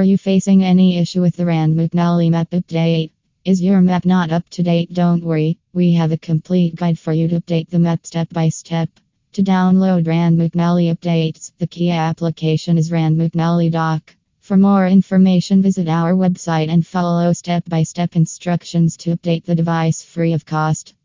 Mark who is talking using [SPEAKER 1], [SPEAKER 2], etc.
[SPEAKER 1] Are you facing any issue with the Rand McNally map update? Is your map not up to date? Don't worry, we have a complete guide for you to update the map step by step. To download Rand McNally updates, the key application is Rand McNally Dock. For more information, visit our website and follow step by step instructions to update the device free of cost.